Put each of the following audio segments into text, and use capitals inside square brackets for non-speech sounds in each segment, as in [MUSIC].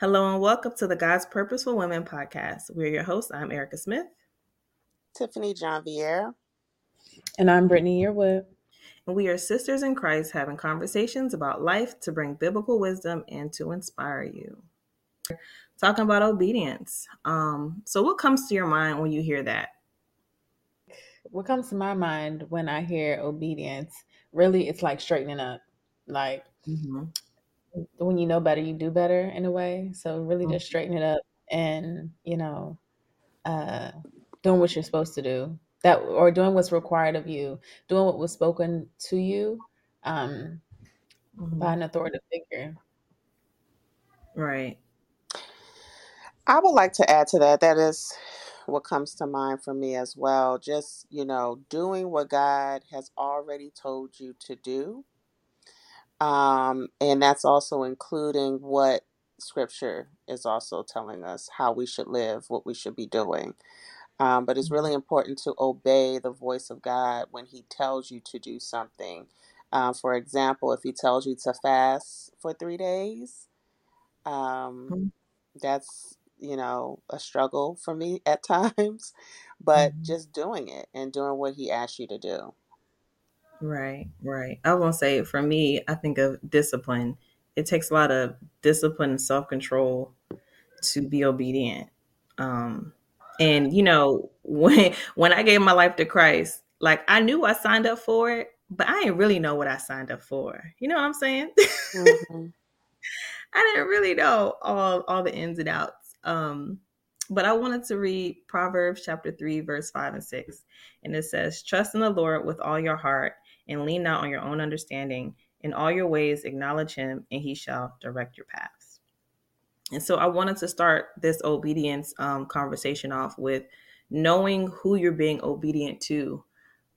Hello and welcome to the God's Purposeful Women podcast. We're your hosts. I'm Erica Smith. Tiffany Janvier. And I'm Brittany Yearwood. And we are sisters in Christ having conversations about life to bring biblical wisdom and to inspire you. Talking about obedience. Um, so, what comes to your mind when you hear that? What comes to my mind when I hear obedience, really, it's like straightening up. Like, mm-hmm when you know better, you do better in a way. So really just mm-hmm. straighten it up and, you know, uh, doing what you're supposed to do that or doing what's required of you, doing what was spoken to you um, mm-hmm. by an authoritative figure. Right. I would like to add to that. That is what comes to mind for me as well. Just, you know, doing what God has already told you to do um, and that's also including what scripture is also telling us how we should live, what we should be doing. Um, but it's really important to obey the voice of God when He tells you to do something. Uh, for example, if He tells you to fast for three days, um, mm-hmm. that's you know a struggle for me at [LAUGHS] times, but mm-hmm. just doing it and doing what He asks you to do. Right, right. I won't say for me, I think of discipline. It takes a lot of discipline and self control to be obedient. Um, and you know, [LAUGHS] when when I gave my life to Christ, like I knew I signed up for it, but I didn't really know what I signed up for. You know what I'm saying? Mm-hmm. [LAUGHS] I didn't really know all all the ins and outs. Um, but I wanted to read Proverbs chapter 3, verse 5 and 6. And it says, Trust in the Lord with all your heart and lean not on your own understanding. In all your ways, acknowledge him, and he shall direct your paths. And so I wanted to start this obedience um, conversation off with knowing who you're being obedient to.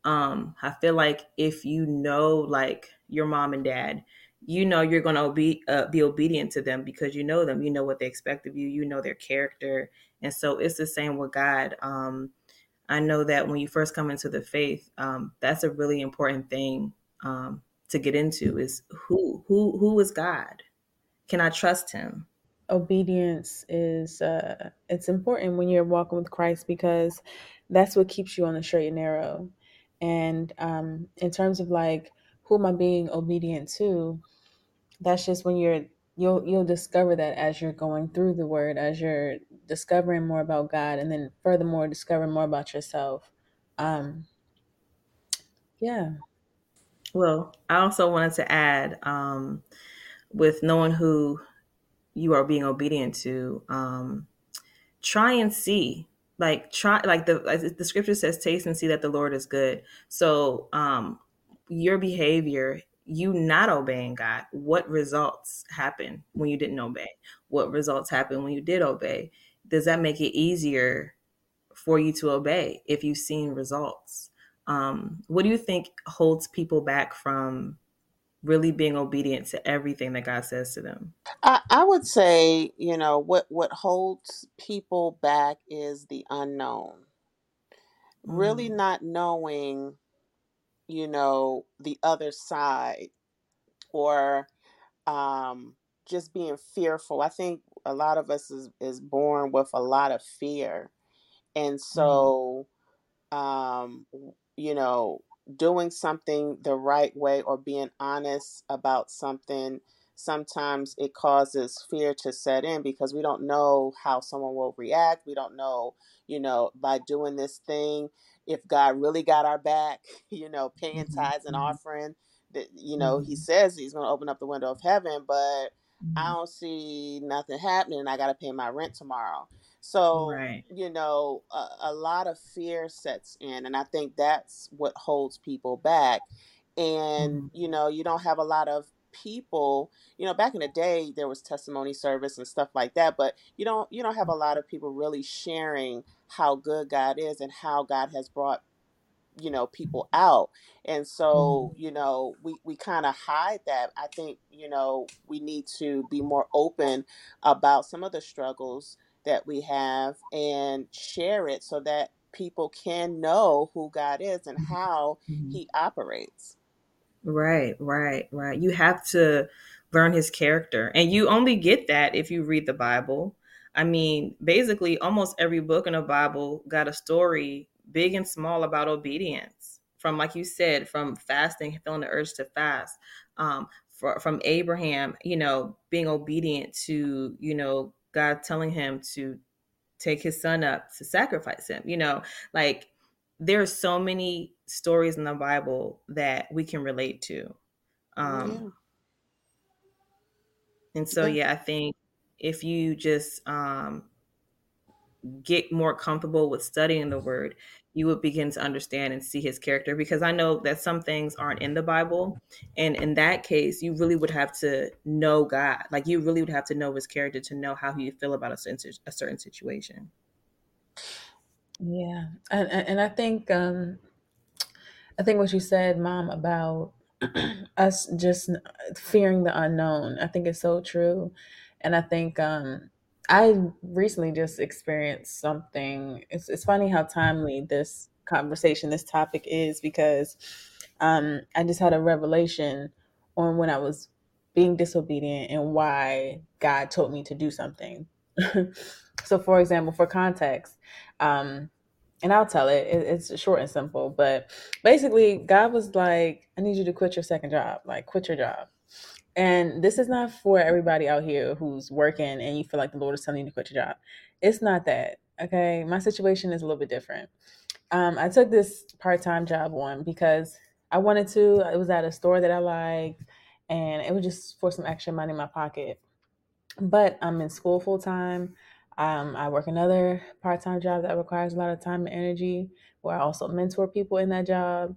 Um, I feel like if you know, like your mom and dad, you know you're going to be uh, be obedient to them because you know them. You know what they expect of you. You know their character, and so it's the same with God. Um, I know that when you first come into the faith, um, that's a really important thing um, to get into is who who who is God? Can I trust Him? Obedience is uh, it's important when you're walking with Christ because that's what keeps you on the straight and narrow. And um, in terms of like who am I being obedient to? That's just when you're you'll you'll discover that as you're going through the word as you're discovering more about god and then furthermore discovering more about yourself um yeah well i also wanted to add um with knowing who you are being obedient to um try and see like try like the like the scripture says taste and see that the lord is good so um your behavior you not obeying God, what results happen when you didn't obey? What results happen when you did obey? Does that make it easier for you to obey if you've seen results? Um, what do you think holds people back from really being obedient to everything that God says to them? I, I would say, you know, what what holds people back is the unknown. Mm. Really not knowing you know, the other side or um, just being fearful. I think a lot of us is, is born with a lot of fear. And mm-hmm. so, um, you know, doing something the right way or being honest about something sometimes it causes fear to set in because we don't know how someone will react. We don't know, you know, by doing this thing, if God really got our back, [LAUGHS] you know, paying mm-hmm. tithes and mm-hmm. offering. That you know. He says He's going to open up the window of heaven, but I mm-hmm. don't see nothing happening. I got to pay my rent tomorrow. So, right. you know, a, a, lot of fear sets in. And I think that's what holds people back. And, mm-hmm. you know, you don't have a lot of people you know back in the day there was testimony service and stuff like that but you don't you don't have a lot of people really sharing how good god is and how god has brought you know people out and so mm-hmm. you know we we kind of hide that i think you know we need to be more open about some of the struggles that we have and share it so that people can know who god is and mm-hmm. how mm-hmm. he operates Right, right, right. You have to learn his character. And you only get that if you read the Bible. I mean, basically, almost every book in the Bible got a story, big and small, about obedience. From, like you said, from fasting, feeling the urge to fast, um, for, from Abraham, you know, being obedient to, you know, God telling him to take his son up to sacrifice him, you know, like there are so many stories in the Bible that we can relate to. Um, yeah. And so, yeah. yeah, I think if you just um, get more comfortable with studying the word, you would begin to understand and see his character. Because I know that some things aren't in the Bible. And in that case, you really would have to know God. Like you really would have to know his character to know how would feel about a certain, a certain situation. Yeah. And, and I think, um, I think what you said, mom, about [CLEARS THROAT] us just fearing the unknown. I think it's so true. And I think um, I recently just experienced something. It's, it's funny how timely this conversation, this topic is because um, I just had a revelation on when I was being disobedient and why God told me to do something. [LAUGHS] so, for example, for context, um, and I'll tell it. It's short and simple, but basically, God was like, "I need you to quit your second job. Like, quit your job." And this is not for everybody out here who's working and you feel like the Lord is telling you to quit your job. It's not that. Okay, my situation is a little bit different. Um, I took this part-time job on because I wanted to. It was at a store that I liked, and it was just for some extra money in my pocket. But I'm in school full time. Um, I work another part time job that requires a lot of time and energy, where I also mentor people in that job.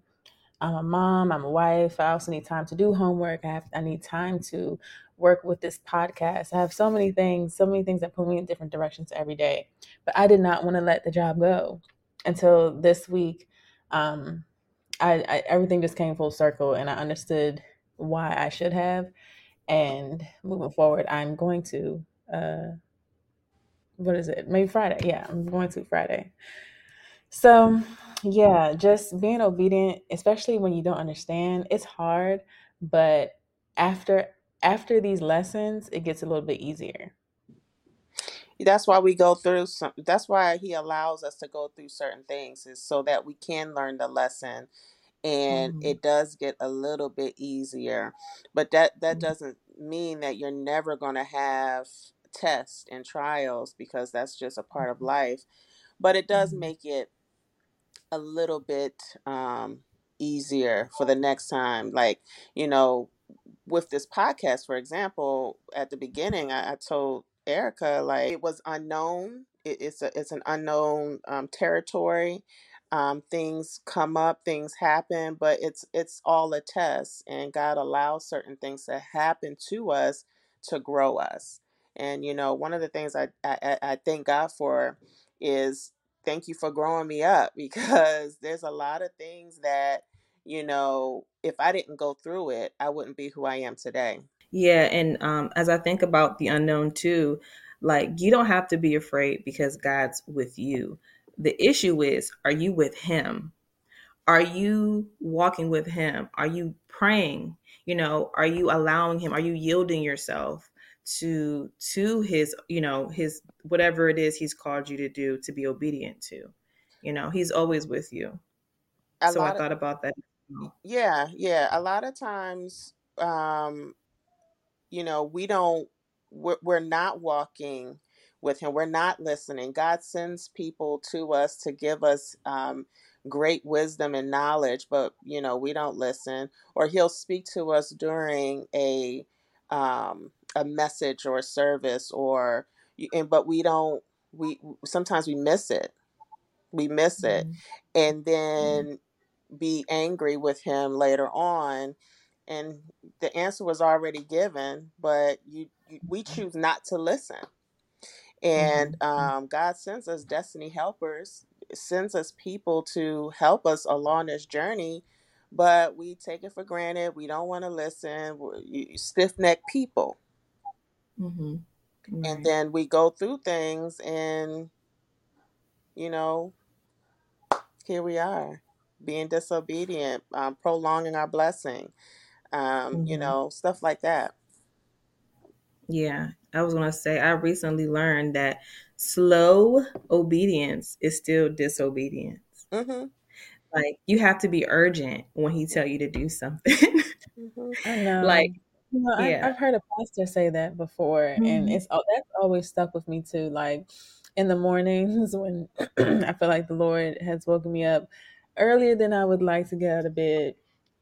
I'm a mom, I'm a wife. I also need time to do homework. I have I need time to work with this podcast. I have so many things, so many things that put me in different directions every day. But I did not want to let the job go until this week. Um, I, I everything just came full circle, and I understood why I should have. And moving forward, I'm going to uh, what is it? Maybe Friday. Yeah, I'm going to Friday. So, yeah, just being obedient, especially when you don't understand, it's hard, but after after these lessons, it gets a little bit easier. That's why we go through some that's why he allows us to go through certain things is so that we can learn the lesson and mm-hmm. it does get a little bit easier. But that that mm-hmm. doesn't mean that you're never going to have tests and trials because that's just a part of mm-hmm. life. But it does mm-hmm. make it a little bit um, easier for the next time. Like, you know, with this podcast, for example, at the beginning, I, I told Erica like it was unknown. It, it's a it's an unknown um, territory. Um, things come up, things happen, but it's it's all a test, and God allows certain things to happen to us to grow us. And you know, one of the things I I, I thank God for is thank you for growing me up because [LAUGHS] there's a lot of things that you know if I didn't go through it, I wouldn't be who I am today. Yeah, and um, as I think about the unknown too, like you don't have to be afraid because God's with you. The issue is, are you with Him? Are you walking with Him? Are you praying? You know, are you allowing Him? Are you yielding yourself? To to his you know his whatever it is he's called you to do to be obedient to. You know he's always with you. A so i thought of, about that yeah yeah. A lot of times um you know we don't we're, we're not walking with him. We're not listening. God sends people to us to give us um great wisdom and knowledge but you know we don't listen. Or he'll speak to us during a um a message or a service or and but we don't we sometimes we miss it we miss it mm-hmm. and then mm-hmm. be angry with him later on and the answer was already given but you, you we choose not to listen and mm-hmm. um, god sends us destiny helpers sends us people to help us along this journey but we take it for granted we don't want to listen stiff-necked people Mm-hmm. Right. And then we go through things, and you know, here we are, being disobedient, um, prolonging our blessing, um, mm-hmm. you know, stuff like that. Yeah, I was gonna say I recently learned that slow obedience is still disobedience. Mm-hmm. Like you have to be urgent when he tell you to do something. Mm-hmm. I know. like, You know, I've, yeah. I've heard a pastor say that before, and Mhm. it's that's always stuck with me too. Like in the mornings [LAUGHS] when [CLEARS THROAT] I feel like the Lord has woken me up earlier than I would like to get out of bed,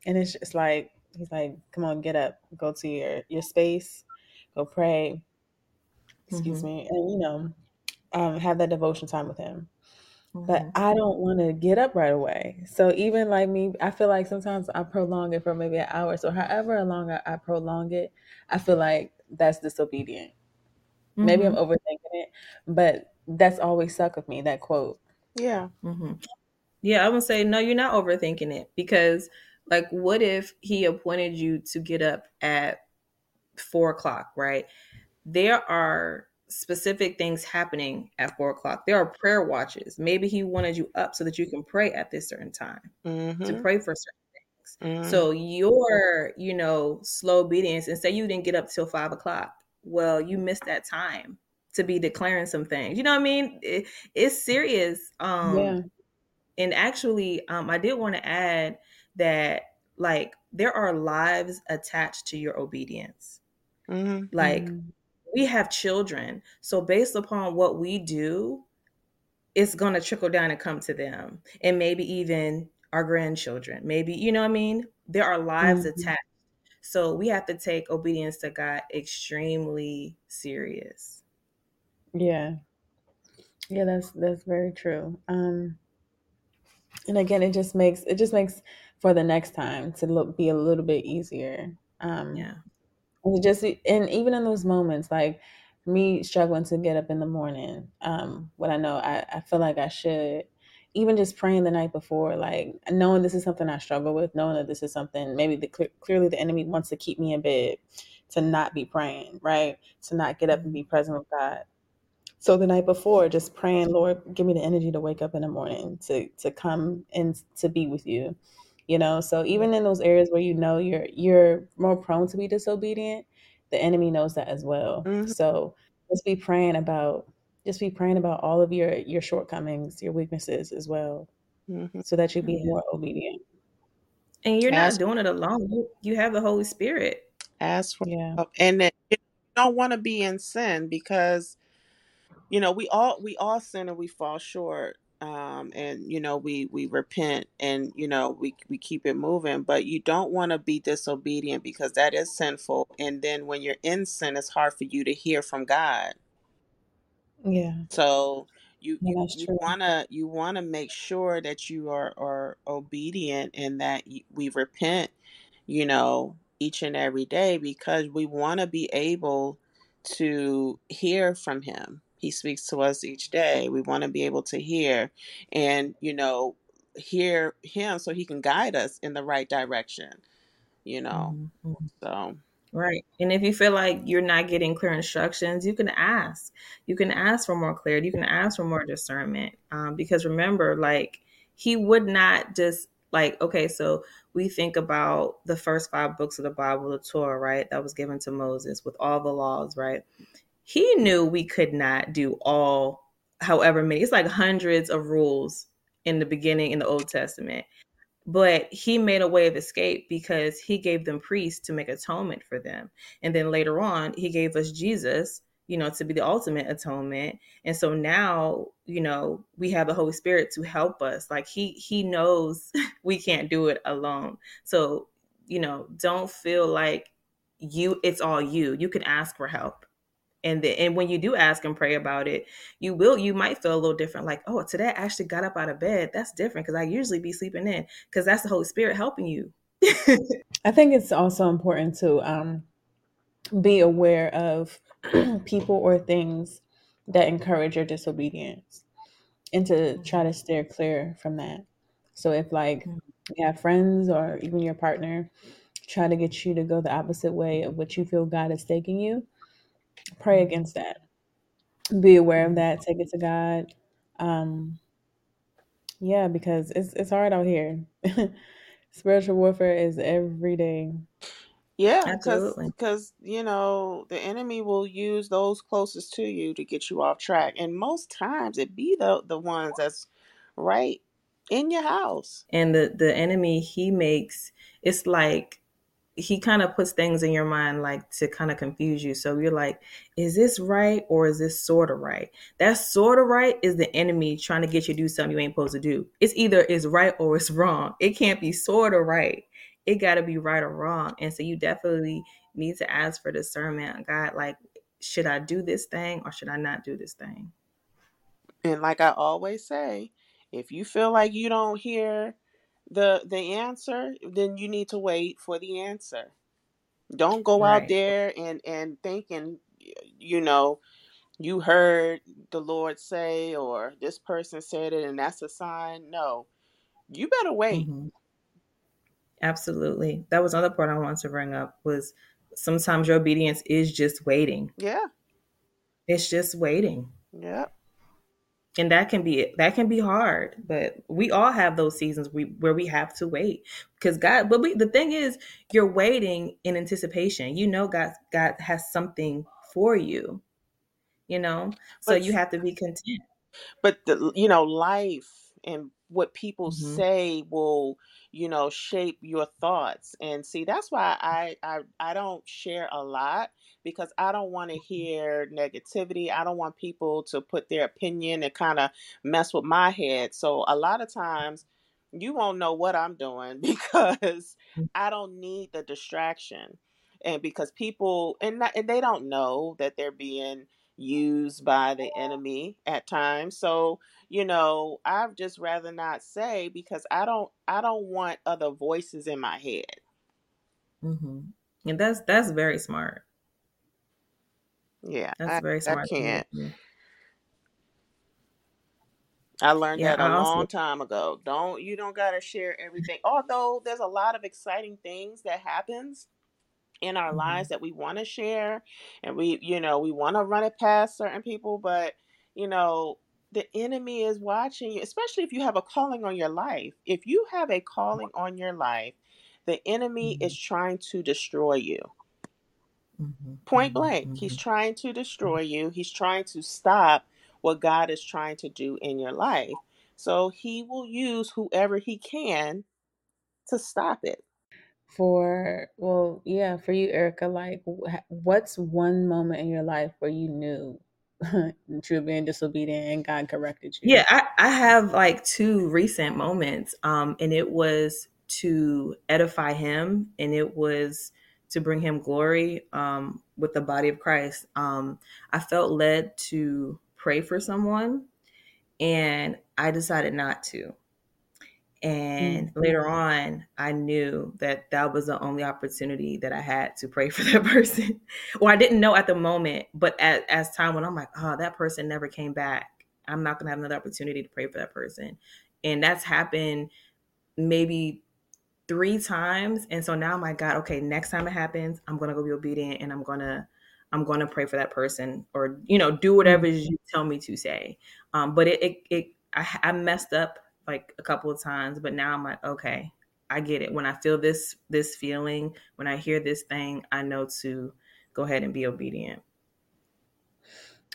and it's just like He's like, "Come on, get up, go to your your space, go pray." Excuse Mhm. me, and you know, um, have that devotion time with Him. But Mhm. I don't want to get up right away. So even like me, I feel like sometimes I prolong it for maybe an hour. So however long I, I prolong it, I feel like that's disobedient. Maybe I'm Mhm. overthinking it, but that's always stuck with me. That quote. Yeah. Mhm. Yeah, I would say no. You're not overthinking it because, like, what if he appointed you to get up at four o'clock? Right? There are specific things happening at four o'clock. There are prayer watches. Maybe he wanted you up so that you can pray at this certain time to Mm-hmm. pray for certain things. Mm-hmm. So your, you know, slow obedience, and say you didn't get up till five o'clock. Well, you missed that time to be declaring some things. You know what I mean? It, it's serious. Um, Yeah. and actually, um, I did want to add that like there are lives attached to your obedience. Mm-hmm. Like Mm. We have children, so based upon what we do, it's gonna trickle down and come to them, and maybe even our grandchildren. Maybe you know what I mean. There are lives Mhm. attached, so we have to take obedience to God extremely serious. Yeah. Yeah, that's that's very true. Um and again it just makes it just makes for the next time to look be a little bit easier. Um Yeah. Just and even in those moments like me struggling to get up in the morning, um when I know I, I feel like I should even just praying the night before, like knowing this is something I struggle with, knowing that this is something maybe the cle- clearly the enemy wants to keep me in bed, to not be praying, right? To not get up and be present with God. So the night before, just praying, Lord, give me the energy to wake up in the morning, to to come and to be with you. You know, so even in those areas where you know you're you're more prone to be disobedient, the enemy knows that as well. Mhm. So just be praying about just be praying about all of your your shortcomings, your weaknesses as well, Mm-hmm. so that you be Yeah. more obedient. And you're Ask, not doing it alone. You, you have the Holy Spirit. ask for Yeah. help, and that you don't want to be in sin because you know we all we all sin and we fall short. Um, and you know we we repent and you know we we keep it moving, but you don't want to be disobedient because that is sinful. And then when you're in sin, it's hard for you to hear from God. Yeah. So you Yeah, you you wanna you wanna make sure that you are are obedient and that we repent, you know, each and every day because we want to be able to hear from Him. He speaks to us each day. We want to be able to hear, and you know, hear Him so He can guide us in the right direction. You know, Mhm. so Right. And if you feel like you're not getting clear instructions, you can ask. You can ask for more clarity. You can ask for more discernment. Um, because remember, like, he would not just, like, okay, so we think about the first five books of the Bible, the Torah, right? That was given to Moses with all the laws, right? He knew we could not do all, however many, it's like hundreds of rules in the beginning in the Old Testament. But he made a way of escape because he gave them priests to make atonement for them. And then later on he gave us jesus you know to be the ultimate atonement. And so now you know we have the holy spirit to help us. Like he he knows [LAUGHS] we can't do it alone. So you know don't feel like you it's all you. You can ask for help and the, and when you do ask and pray about it you will you might feel a little different like oh today i actually got up out of bed. That's different because i usually be sleeping in because that's the holy spirit helping you. [LAUGHS] I think it's also important to um, be aware of [CLEARS THROAT] people or things that encourage your disobedience and to try to steer clear from that. So if like you have friends or even your partner try to get you to go the opposite way of what you feel God is taking you, pray against that. Be aware of that. Take it to God. Um, yeah, because it's it's hard out here. [LAUGHS] Spiritual warfare is every day. Yeah, because Absolutely. because you know the enemy will use those closest to you to get you off track, and most times it be the the ones that's right in your house. And the the enemy he makes it's like he kind of puts things in your mind like to kind of confuse you. So you're like, is this right or is this sort of right? That sort of right is the enemy trying to get you to do something you ain't supposed to do. It's either it's right or it's wrong. It can't be sort of right. It got to be right or wrong. And so you definitely need to ask for discernment. God, like, should I do this thing or should I not do this thing? And like I always say, if you feel like you don't hear the the answer, then you need to wait for the answer. Don't go out there and and thinking you know you heard the Lord say or this person said it and that's a sign. No. You better wait. Mhm. Absolutely. That was another part I wanted to bring up was sometimes your obedience is just waiting. Yeah. It's just waiting. Yep. And that can be that can be hard, but we all have those seasons we, where we have to wait because God. But we, the thing is, you're waiting in anticipation. You know, God God has something for you. You know, so But you have to be content. but the you know life and what people Mhm. say will you know shape your thoughts and see that's why I, I i don't share a lot because i don't want to hear negativity. I don't want people to put their opinion and kind of mess with my head so a lot of times you won't know what i'm doing [LAUGHS] because i don't need the distraction and because people and, not, and they don't know that they're being used by the enemy at times so you know i'd just rather not say because i don't i don't want other voices in my head hmm And that's that's very smart. yeah That's i, very I smart. can't Mhm. i learned Yeah, that a also long time ago don't you don't got to share everything although there's a lot of exciting things that happens in our Mhm. lives that we want to share and we you know we want to run it past certain people but you know the enemy is watching you especially if you have a calling on your life if you have a calling on your life the enemy Mhm. is trying to destroy you Mhm. point Mhm. blank he's Mhm. trying to destroy you he's trying to stop what god is trying to do in your life so he will use whoever he can to stop it For well, yeah, for you, Erica, like, wh- what's one moment in your life where you knew [LAUGHS] that you were being disobedient and God corrected you? Yeah, I, I have like two recent moments. Um, and it was to edify him and it was to bring him glory um with the body of Christ. Um, I felt led to pray for someone and I decided not to. And Mm. later on, I knew that that was the only opportunity that I had to pray [LAUGHS] for that person. well, I didn't know at the moment, but as, as time went on, I'm like, oh, that person never came back. I'm not going to have another opportunity to pray for that person. And that's happened maybe three times. And so now I'm like, God, okay, next time it happens, I'm going to go be obedient and I'm going to. I'm going to pray for that person, or you know, do whatever you tell me to say. Um, but it, it, it I, I messed up like a couple of times, but now I'm like, okay, I get it. When I feel this this feeling, when I hear this thing, I know to go ahead and be obedient.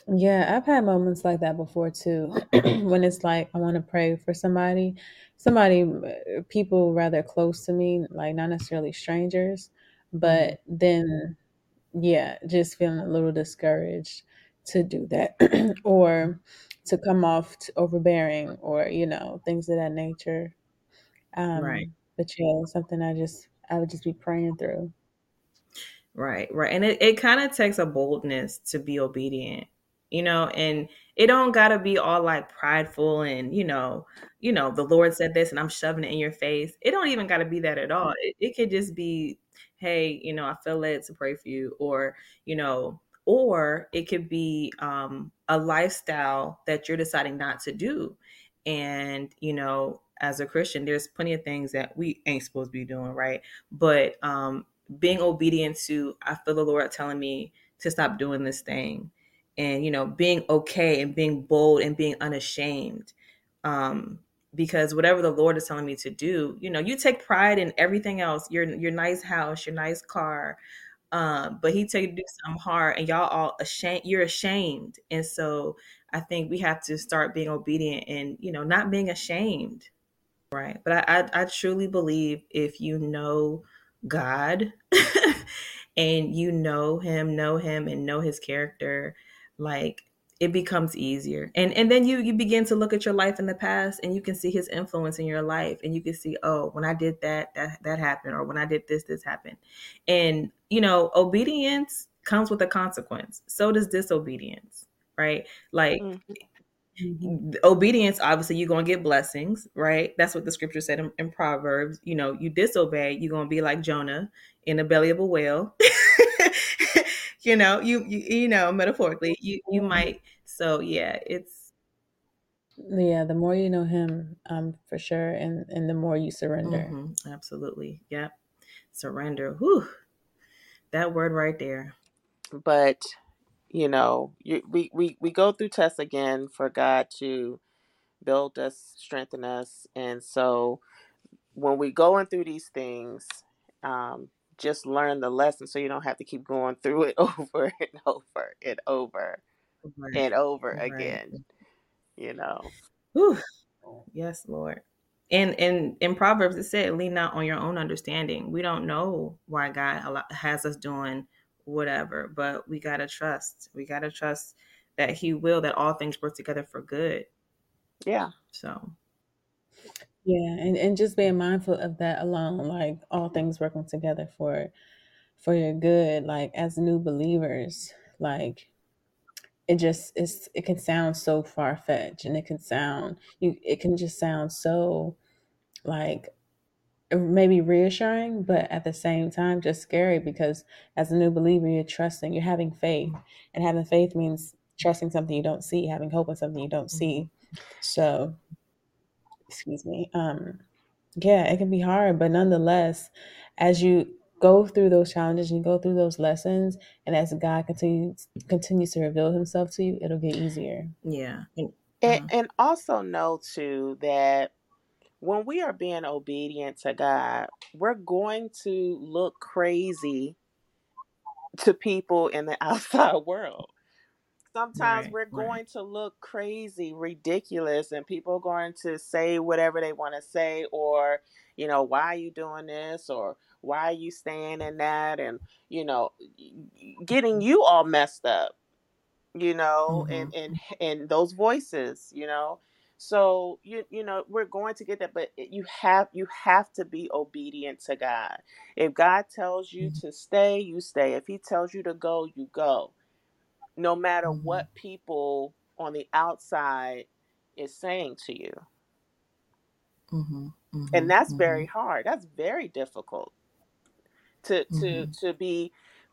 Yeah, I've had moments like that before too. [CLEARS THROAT] when it's like I want to pray for somebody, somebody, uh, people rather close to me, like not necessarily strangers, but then, yeah, just feeling a little discouraged to do that [CLEARS THROAT] or to come off t overbearing or, you know, things of that nature. Right. Um, but yeah, something I just I would just be praying through. Right, right. And it, it kind of takes a boldness to be obedient, you know, and it don't gotta be all like prideful and, you know, you know, the Lord said this and I'm shoving it in your face. It don't even gotta be that at all. It, it could just be, hey, you know, I feel led to pray for you, or, you know, or it could be um a lifestyle that you're deciding not to do. And, you know, as a Christian, there's plenty of things that we ain't supposed to be doing, right? But um being obedient to I feel the Lord telling me to stop doing this thing and you know being okay and being bold and being unashamed um because whatever the Lord is telling me to do, you know, you take pride in everything else, your your nice house, your nice car, um, but he tell you to do something hard and y'all all ashamed you're ashamed. And so I think we have to start being obedient and, you know, not being ashamed. Right. But I I, I truly believe if you know God [LAUGHS] and you know him, know him and know his character, like it becomes easier. And and then you you begin to look at your life in the past and you can see his influence in your life and you can see oh when i did that that that happened or when i did this this happened. And you know obedience comes with a consequence. So does disobedience right? Like mm-hmm. obedience obviously you're going to get blessings right? That's what the scripture said in, in proverbs. You know you disobey you're going to be like jonah in the belly of a whale [LAUGHS] [LAUGHS] you know, you, you you know, metaphorically, you you might. So yeah, it's yeah. The more you know Him, um, for sure, and and the more you surrender. Mm-hmm, absolutely, yep. Surrender. Whew, that word right there. But you know, you, we we we go through tests again for God to build us, strengthen us, and so when we going through these things, um, just learn the lesson so you don't have to keep going through it [LAUGHS] over and over and over right. and over right. again. You know. Whew. Oh. Yes, Lord. And in in Proverbs it said, "Lean not on your own understanding." We don't know why God has us doing whatever, but we gotta trust. We gotta trust that He will that all things work together for good. Yeah. So yeah, and, and just being mindful of that alone, like all things working together for for your good, like as new believers, like it just it's it can sound so far fetched and it can sound you it can just sound so like maybe reassuring, but at the same time just scary because as a new believer you're trusting, you're having faith. And having faith means trusting something you don't see, having hope in something you don't mm-hmm. see. So excuse me um yeah it can be hard but nonetheless as you go through those challenges and you go through those lessons and as god continues continues to reveal himself to you it'll get easier yeah and, uh-huh. and also know too that when we are being obedient to god we're going to look crazy to people in the [LAUGHS] outside world sometimes right, we're going right. to look crazy, ridiculous, and people are going to say whatever they want to say, or, you know, why are you doing this, or why are you staying in that, and, you know, getting you all messed up, you know, mm-hmm. and, and, and those voices, you know. So you you know we're going to get that, but you have you have to be obedient to God. If God tells you mm-hmm. to stay, you stay. If He tells you to go, you go no matter mm-hmm. what people on the outside is saying to you. Mm-hmm. Mm-hmm. And that's very mm-hmm. hard. That's very difficult to to mm-hmm. to be,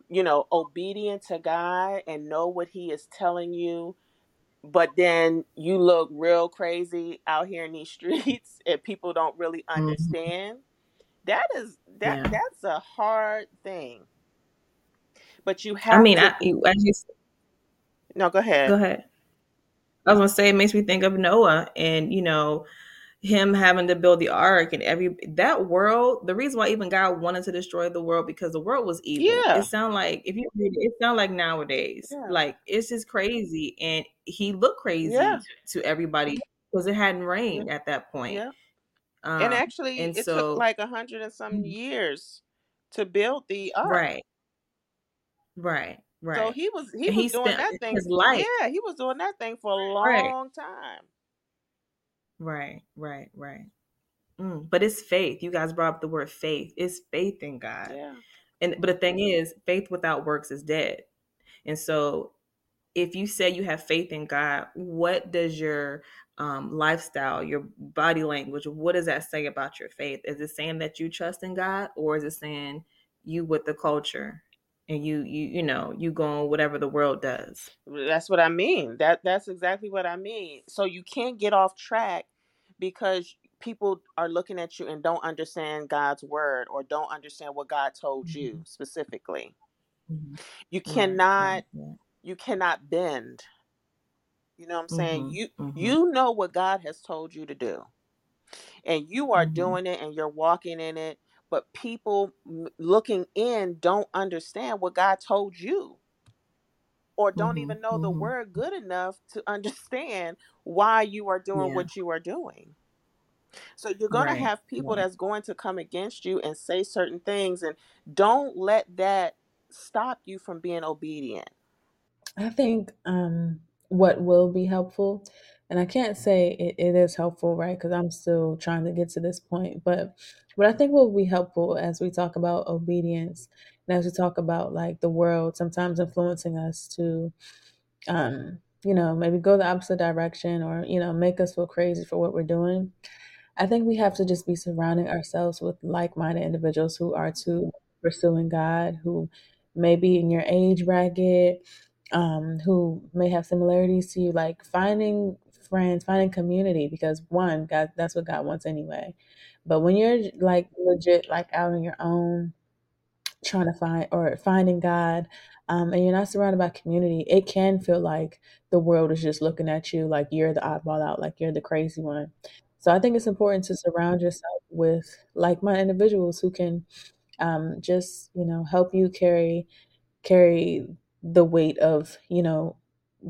you know, obedient to God and know what He is telling you, but then you look real crazy out here in these [LAUGHS] streets and people don't really mm-hmm. understand. That is that yeah. that's a hard thing. But you have. I mean, to, I, as you no, go ahead. Go ahead. I was gonna say it makes me think of Noah and you know him having to build the ark and every that world. The reason why even God wanted to destroy the world because the world was evil. Yeah. It sound like if you read it, it sound like nowadays. Yeah. Like it's just crazy, and he looked crazy yeah. to everybody because it hadn't rained at that point. Yeah. Um, and actually, and it so, took like a hundred and some mm-hmm. years to build the ark. Right. Right. Right. So he was he and was he doing that thing. His life. Yeah, he was doing that thing for a long right. time. Right, right, right. Mm, but it's faith. You guys brought up the word faith. It's faith in God. Yeah. And but the thing is, faith without works is dead. And so if you say you have faith in God, what does your um, lifestyle, your body language, what does that say about your faith? Is it saying that you trust in God, or is it saying you with the culture? And you you you know you go on whatever the world does that's what i mean that that's exactly what i mean so you can't get off track because people are looking at you and don't understand god's word or don't understand what god told mm-hmm. you specifically mm-hmm. you cannot yeah. you cannot bend you know what i'm saying mm-hmm. you mm-hmm. you know what god has told you to do and you are Mhm. doing it and you're walking in it but people looking in don't understand what god told you or don't Mhm. even know the Mhm. word good enough [LAUGHS] to understand why you are doing Yeah. what you are doing so you're going to have people Right. that's going to come against you and say certain things and don't let that stop you from being obedient I think um, what will be helpful, and I can't say it, it is helpful, right? Because I'm still trying to get to this point. But what I think will be helpful as we talk about obedience and as we talk about like the world sometimes influencing us to, um, you know, maybe go the opposite direction or, you know, make us feel crazy for what we're doing. I think we have to just be surrounding ourselves with like minded individuals who are too pursuing God, who may be in your age bracket, um, who may have similarities to you, like finding friends, finding community, because one, God, that's what God wants anyway. But when you're like legit, like out on your own, trying to find or finding God, um, and you're not surrounded by community, it can feel like the world is just looking at you like you're the oddball out, like you're the crazy one. So I think it's important to surround yourself with like-minded individuals who can um, just you know help you carry carry the weight of you know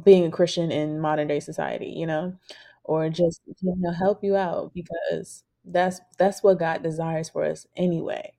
being a Christian in modern day society, you know, or just you know mm-hmm. help you out because that's that's what God desires for us anyway.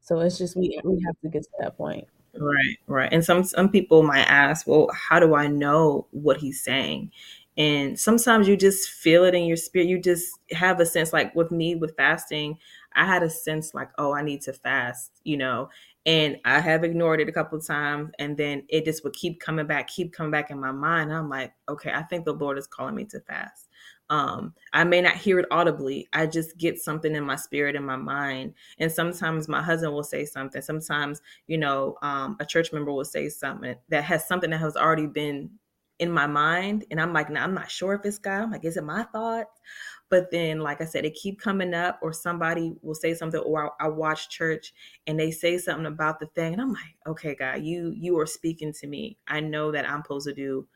So it's just we we have to get to that point. Right, right. And some some people might ask, well, how do I know what he's saying? And sometimes you just feel it in your spirit. You just have a sense like with me with fasting, I had a sense like, oh, I need to fast, you know. And I have ignored it a couple of times and then it just would keep coming back, keep coming back in my mind. I'm like, okay, I think the Lord is calling me to fast. Um, I may not hear it audibly. I just get something in my spirit, in my mind. And sometimes my husband will say something. Sometimes you know, um, a church member will say something that has something that has already been in my mind. And I'm like, nah, I'm not sure if it's God. I'm like, is it my thoughts? But then, like I said, it keep coming up, or somebody will say something, or I, I watch church and they say something about the thing, and I'm like, okay, God, you you are speaking to me. I know that I'm supposed to do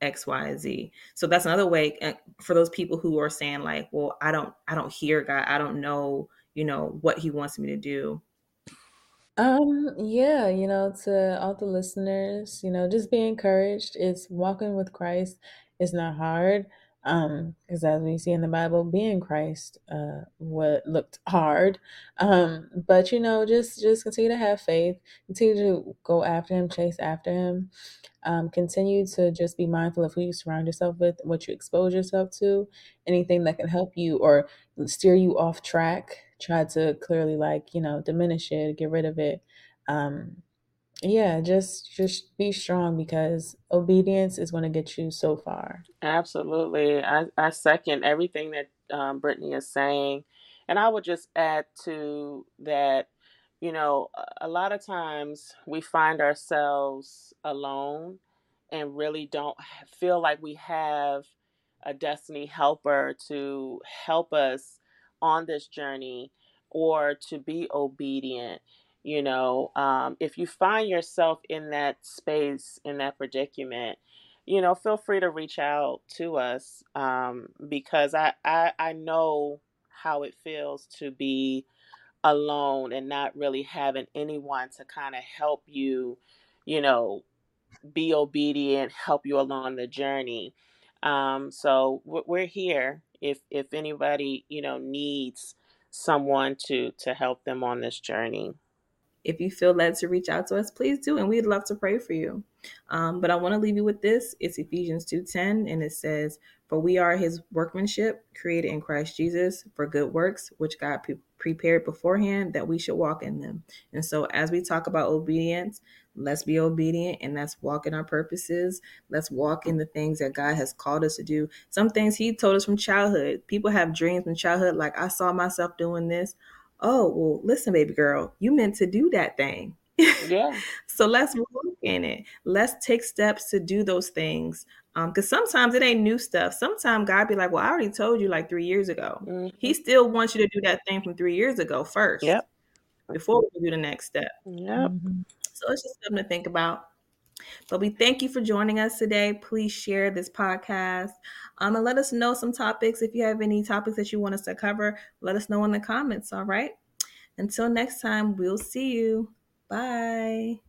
X, Y, Z. So that's another way uh, for those people who are saying like, well, I don't I don't hear God. I don't know, you know, what He wants me to do. Um, yeah, you know, to all the listeners, you know, just be encouraged. It's walking with Christ It's not hard. Um, because as we see in the Bible, being Christ, uh, what looked hard. Um, but you know, just just continue to have faith, continue to go after him, chase after him. Um, continue to just be mindful of who you surround yourself with, what you expose yourself to, anything that can help you or steer you off track. Try to clearly, like, you know, diminish it, get rid of it. Um, yeah, just just be strong because obedience is going to get you so far. Absolutely. I, I second everything that um, Brittany is saying. And I would just add to that, you know, a, a lot of times we find ourselves alone and really don't feel like we have a destiny helper to help us on this journey or to be obedient. You know, um, if you find yourself in that space, in that predicament, you know, feel free to reach out to us um, because I, I I know how it feels to be alone and not really having anyone to kind of help you, you know, be obedient, help you along the journey. Um, so we're here if if anybody you know needs someone to to help them on this journey. If you feel led to reach out to us, please do, and we'd love to pray for you. Um, but I want to leave you with this. It's Ephesians 2.10, and it says, For we are his workmanship, created in Christ Jesus for good works, which God pre- prepared beforehand that we should walk in them. And so as we talk about obedience, let's be obedient and let's walk in our purposes. Let's walk in the things that God has called us to do. Some things he told us from childhood. People have dreams from childhood, like I saw myself doing this oh well listen baby girl you meant to do that thing [LAUGHS] Yeah. so let's walk in it let's take steps to do those things um because sometimes it ain't new stuff sometimes god be like well i already told you like three years ago hmm he still wants you to do that thing from three years ago first Yep. before we do the next step Yep. Mhm. so it's just something to think about But we thank you for joining us today. Please share this podcast. Um, and let us know some topics. If you have any topics that you want us to cover, let us know in the comments. All right. Until next time, we'll see you. Bye.